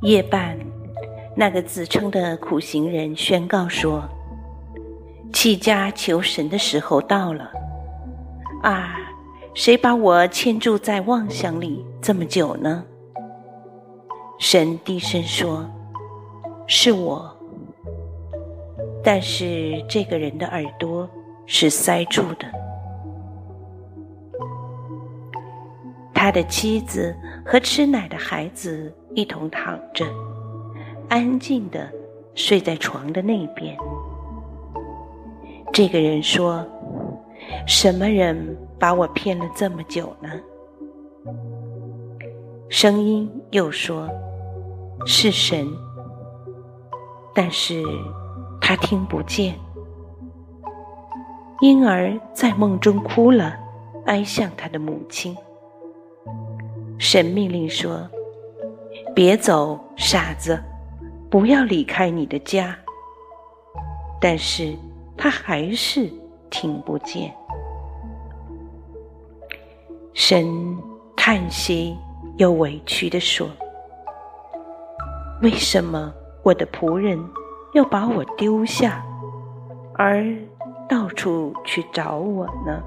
夜半那个自称的苦行人宣告说弃家求神的时候到了。啊谁把我牵住在妄想里这么久呢？神低声说是我。但是这个人的耳朵是塞住的。他的妻子和吃奶的孩子一同躺着，安静的睡在床的那边。这个人说：“什么人把我骗了这么久呢？”声音又说：“是神。”但是。他听不见，婴儿在梦中哭了，哀向他的母亲。神命令说：“别走，傻子，不要离开你的家。”但是他还是听不见。神叹息又委屈地说：“为什么我的仆人？”要把我丢下，而到处去找我呢？